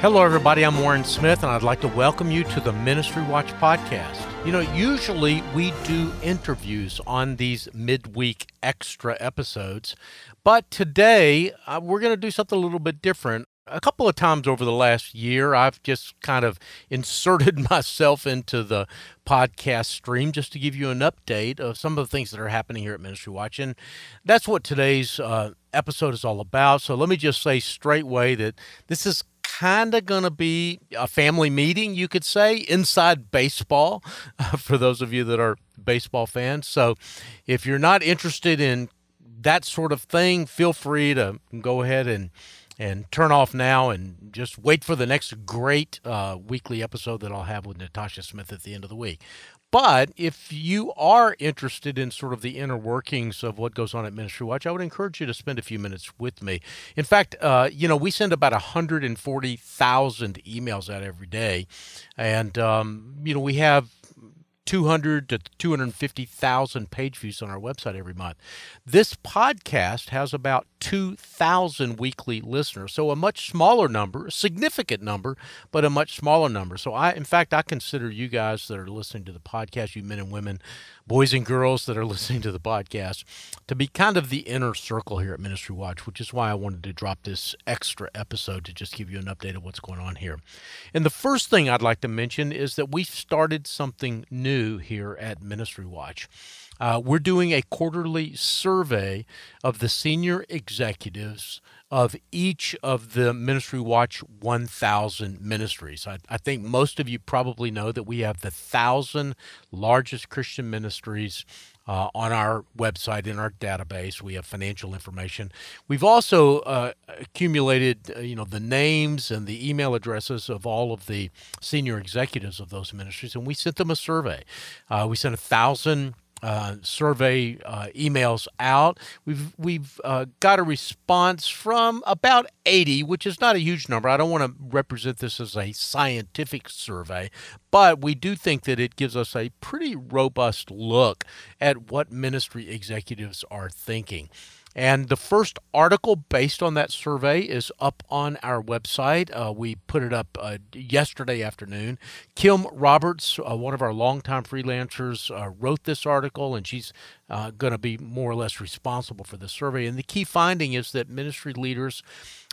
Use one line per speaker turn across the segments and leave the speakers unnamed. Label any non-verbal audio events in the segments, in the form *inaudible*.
Hello, everybody. I'm Warren Smith, and I'd like to welcome you to the Ministry Watch podcast. You know, usually we do interviews on these midweek extra episodes, but today uh, we're going to do something a little bit different. A couple of times over the last year, I've just kind of inserted *laughs* myself into the podcast stream just to give you an update of some of the things that are happening here at Ministry Watch. And that's what today's uh, episode is all about. So let me just say straightway that this is kind of going to be a family meeting, you could say, inside baseball *laughs* uh, for those of you that are baseball fans. So if you're not interested in that sort of thing, feel free to go ahead and and turn off now and just wait for the next great uh, weekly episode that I'll have with Natasha Smith at the end of the week. But if you are interested in sort of the inner workings of what goes on at Ministry Watch, I would encourage you to spend a few minutes with me. In fact, uh, you know, we send about 140,000 emails out every day. And, um, you know, we have 200 to 250,000 page views on our website every month. This podcast has about 2,000 weekly listeners. So a much smaller number, a significant number, but a much smaller number. So I in fact I consider you guys that are listening to the podcast, you men and women, boys and girls that are *laughs* listening to the podcast, to be kind of the inner circle here at Ministry Watch, which is why I wanted to drop this extra episode to just give you an update of what's going on here. And the first thing I'd like to mention is that we started something new here at Ministry Watch. Uh, we're doing a quarterly survey of the senior executives of each of the Ministry Watch 1000 ministries. I, I, think most of you probably know that we have the 1,000 largest Christian ministries uh, on our website in our database. We have financial information. We've also uh, accumulated, uh, you know, the names and the email addresses of all of the senior executives of those ministries, and we sent them a survey. Uh, we sent a thousand uh, survey uh, emails out. We've we've uh, got a response from about 80, which is not a huge number. I don't want to represent this as a scientific survey, but we do think that it gives us a pretty robust look at what ministry executives are thinking. And the first article based on that survey is up on our website. Uh, we put it up uh, yesterday afternoon. Kim Roberts, uh, one of our longtime freelancers, uh, wrote this article, and she's uh, going to be more or less responsible for the survey. And the key finding is that ministry leaders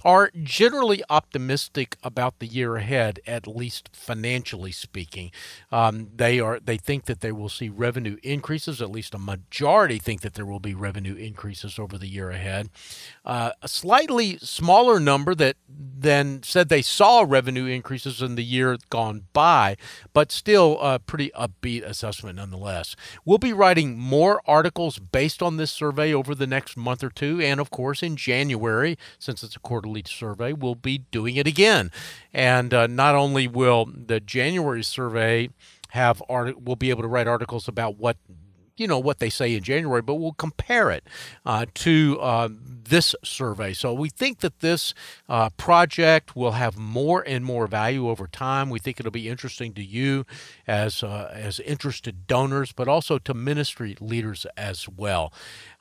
are generally optimistic about the year ahead, at least financially speaking. Um, they are they think that they will see revenue increases. At least a majority think that there will be revenue increases over the year ahead. Uh, a slightly smaller number that then said they saw revenue increases in the year gone by, but still a pretty upbeat assessment nonetheless. We'll be writing more articles based on this survey over the next month or two, and of course in January, since it's a quarterly survey, we'll be doing it again. And uh, not only will the January survey have art, we'll be able to write articles about what you know what they say in January, but we'll compare it uh, to uh, this survey. So we think that this uh, project will have more and more value over time. We think it'll be interesting to you as uh, as interested donors, but also to ministry leaders as well.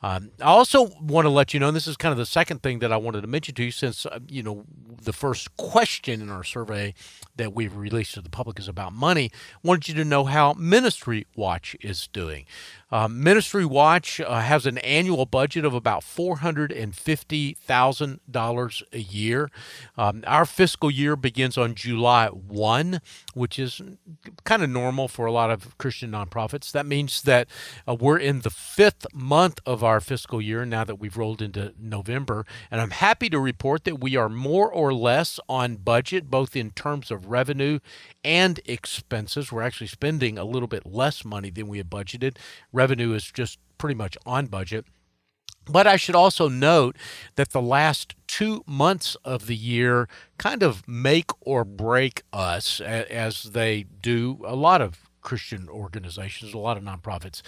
Um, I also want to let you know, and this is kind of the second thing that I wanted to mention to you, since uh, you know the first question in our survey that we've released to the public is about money. Wanted you to know how Ministry Watch is doing. Uh, Ministry Watch uh, has an annual budget of about $450,000 a year. Um, our fiscal year begins on July 1, which is kind of normal for a lot of Christian nonprofits. That means that uh, we're in the fifth month of our fiscal year now that we've rolled into November. And I'm happy to report that we are more or less on budget, both in terms of revenue and expenses. We're actually spending a little bit less money than we had budgeted. Revenue is just pretty much on budget. But I should also note that the last two months of the year kind of make or break us, as they do a lot of Christian organizations, a lot of nonprofits.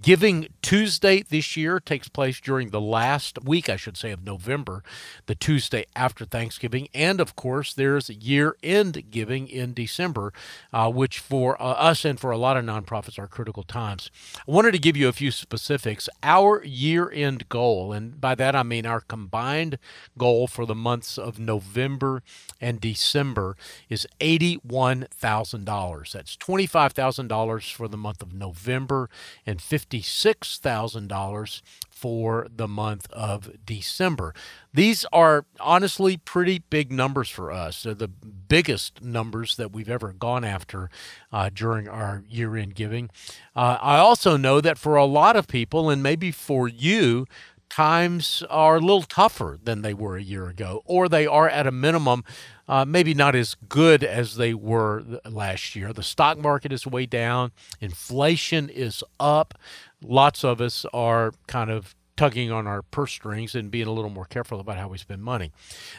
Giving Tuesday this year takes place during the last week, I should say, of November, the Tuesday after Thanksgiving. And of course, there's year end giving in December, uh, which for uh, us and for a lot of nonprofits are critical times. I wanted to give you a few specifics. Our year end goal, and by that I mean our combined goal for the months of November and December, is $81,000. That's $25,000 for the month of November and $56,000 for the month of December. These are honestly pretty big numbers for us. They're the biggest numbers that we've ever gone after uh, during our year end giving. Uh, I also know that for a lot of people, and maybe for you, times are a little tougher than they were a year ago, or they are at a minimum uh, maybe not as good as they were last year. The stock market is way down, inflation is up. Lots of us are kind of tugging on our purse strings and being a little more careful about how we spend money.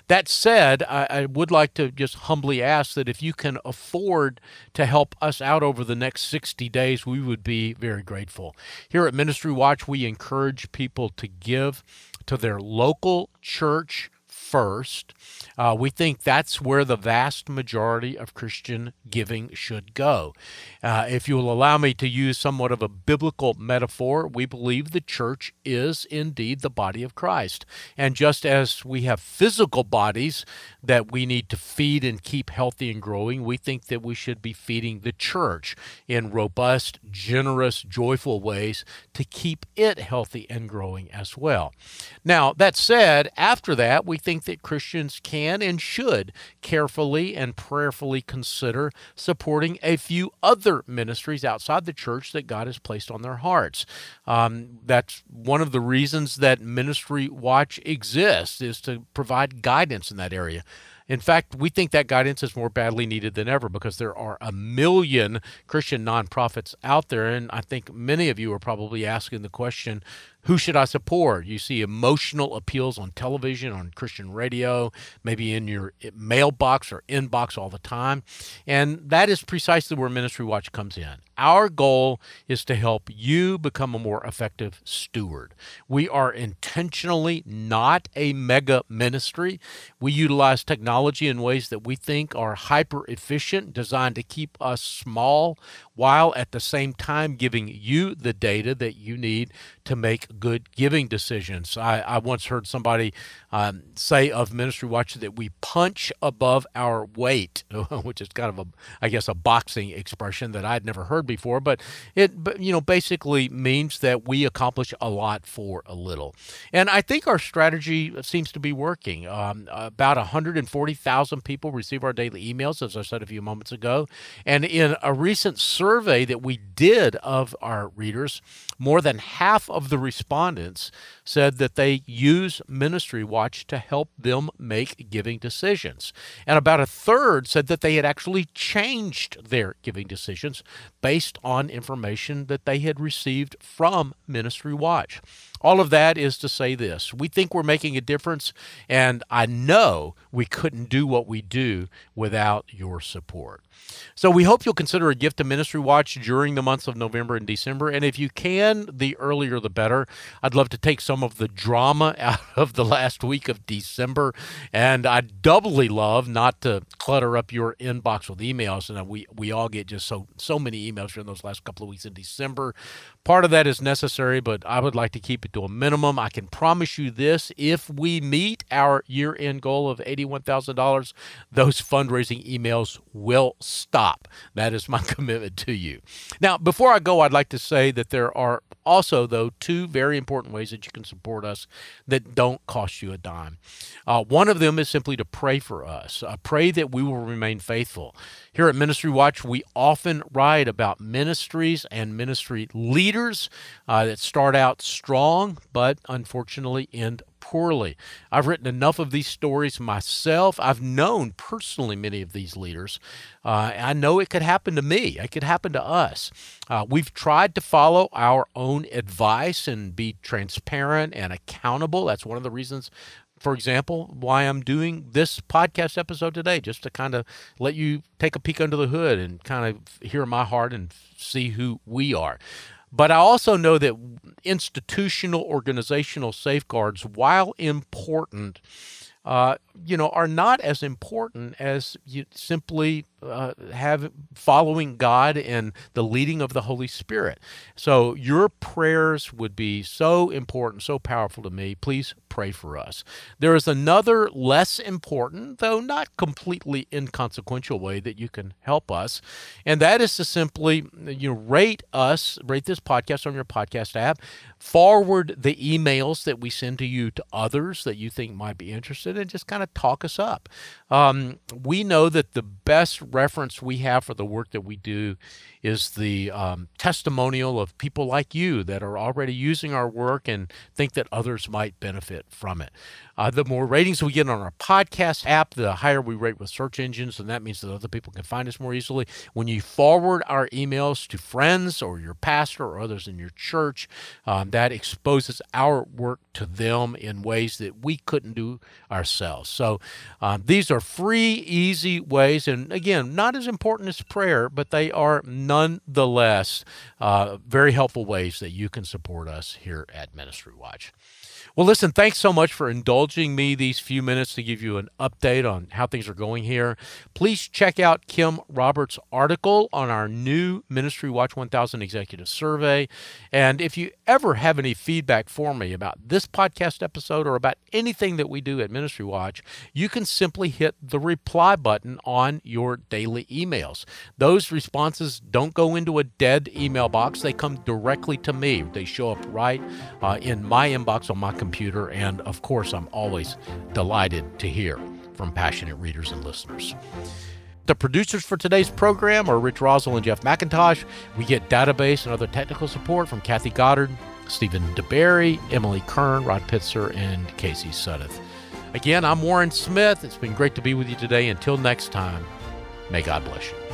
That said, I, I, would like to just humbly ask that if you can afford to help us out over the next 60 days, we would be very grateful. Here at Ministry Watch, we encourage people to give to their local church first. Uh, we think that's where the vast majority of Christian giving should go. Uh, if you will allow me to use somewhat of a biblical metaphor, we believe the church is indeed the body of Christ. And just as we have physical bodies that we need to feed and keep healthy and growing, we think that we should be feeding the church in robust, generous, joyful ways to keep it healthy and growing as well. Now, that said, after that, we think that Christians can and should carefully and prayerfully consider supporting a few other ministries outside the church that God has placed on their hearts. Um, that's one of the reasons that Ministry Watch exists is to provide guidance in that area. In fact, we think that guidance is more badly needed than ever because there are a million Christian nonprofits out there. And I think many of you are probably asking the question who should I support? You see emotional appeals on television, on Christian radio, maybe in your mailbox or inbox all the time. And that is precisely where Ministry Watch comes in. Our goal is to help you become a more effective steward. We are intentionally not a mega ministry. We utilize technology in ways that we think are hyper efficient, designed to keep us small while at the same time giving you the data that you need to make good giving decisions. I, I once heard somebody um, say of Ministry Watch that we punch above our weight, *laughs* which is kind of a, I guess, a boxing expression that I'd never heard before, but it, you know, basically means that we accomplish a lot for a little. And I think our strategy seems to be working. Um, about 140,000 people receive our daily emails, as I said a few moments ago. And in a recent survey, survey that we did of our readers, more than half of the respondents said that they use Ministry Watch to help them make giving decisions. And about a third said that they had actually changed their giving decisions based on information that they had received from Ministry Watch. All of that is to say this we think we're making a difference, and I know we couldn't do what we do without your support. So we hope you'll consider a gift to Ministry Watch during the months of November and December. And if you can, the earlier the better. I'd love to take some of the drama *laughs* out of the last week of December. And I doubly love not to clutter up your inbox with emails. And we, we all get just so so many emails during those last couple of weeks in December. Part of that is necessary, but I would like to keep it to a minimum. I can promise you this if we meet our year end goal of $81,000, those fundraising emails will stop. That is my *laughs* commitment to you. Now, before I go, I'd like to say that there are also, though, two very important ways that you can support us that don't cost you a dime. Uh, one of them is simply to pray for us, uh, pray that we will remain faithful. Here at Ministry Watch, we often write about ministries and ministry leaders uh, that start out strong, but unfortunately end poorly. I've written enough of these stories myself. I've known personally many of these leaders. Uh, I know it could happen to me, it could happen to us. Uh, we've tried to follow our own advice and be transparent and accountable. That's one of the reasons for example, why I'm doing this podcast episode today, just to kind of let you take a peek under the hood and kind of hear my heart and see who we are. But I also know that institutional organizational safeguards, while important, uh, you know, are not as important as you simply uh, have following God and the leading of the Holy Spirit. So your prayers would be so important, so powerful to me. Please pray for us. There is another less important, though not completely inconsequential way that you can help us, and that is to simply you know, rate us, rate this podcast on your podcast app, forward the emails that we send to you to others that you think might be interested, and just kind of talk us up. Um, we know that the best reference we have for the work that we do is the um, testimonial of people like you that are already using our work and think that others might benefit from it. Uh, the more ratings we get on our podcast app, the higher we rate with search engines, and that means that other people can find us more easily. When you forward our emails to friends or your pastor or others in your church, um, that exposes our work to them in ways that we couldn't do ourselves. So um, these are free, easy ways, and again, not as important as prayer, but they are nonetheless uh, very helpful ways that you can support us here at Ministry Watch. Well, listen, thanks so much for indulging me these few minutes to give you an update on how things are going here. Please check out Kim Roberts' article on our new Ministry Watch 1000 Executive Survey. And if you ever have any feedback for me about this podcast episode or about anything that we do at Ministry Watch, you can simply hit the reply button on your daily emails. Those responses don't go into a dead email box, they come directly to me. They show up right uh, in my inbox on my computer. And of course, I'm always delighted to hear from passionate readers and listeners. The producers for today's program are Rich Rosell and Jeff McIntosh. We get database and other technical support from Kathy Goddard, Stephen DeBerry, Emily Kern, Rod Pitzer, and Casey Suddeth. Again, I'm Warren Smith. It's been great to be with you today. Until next time, may God bless you.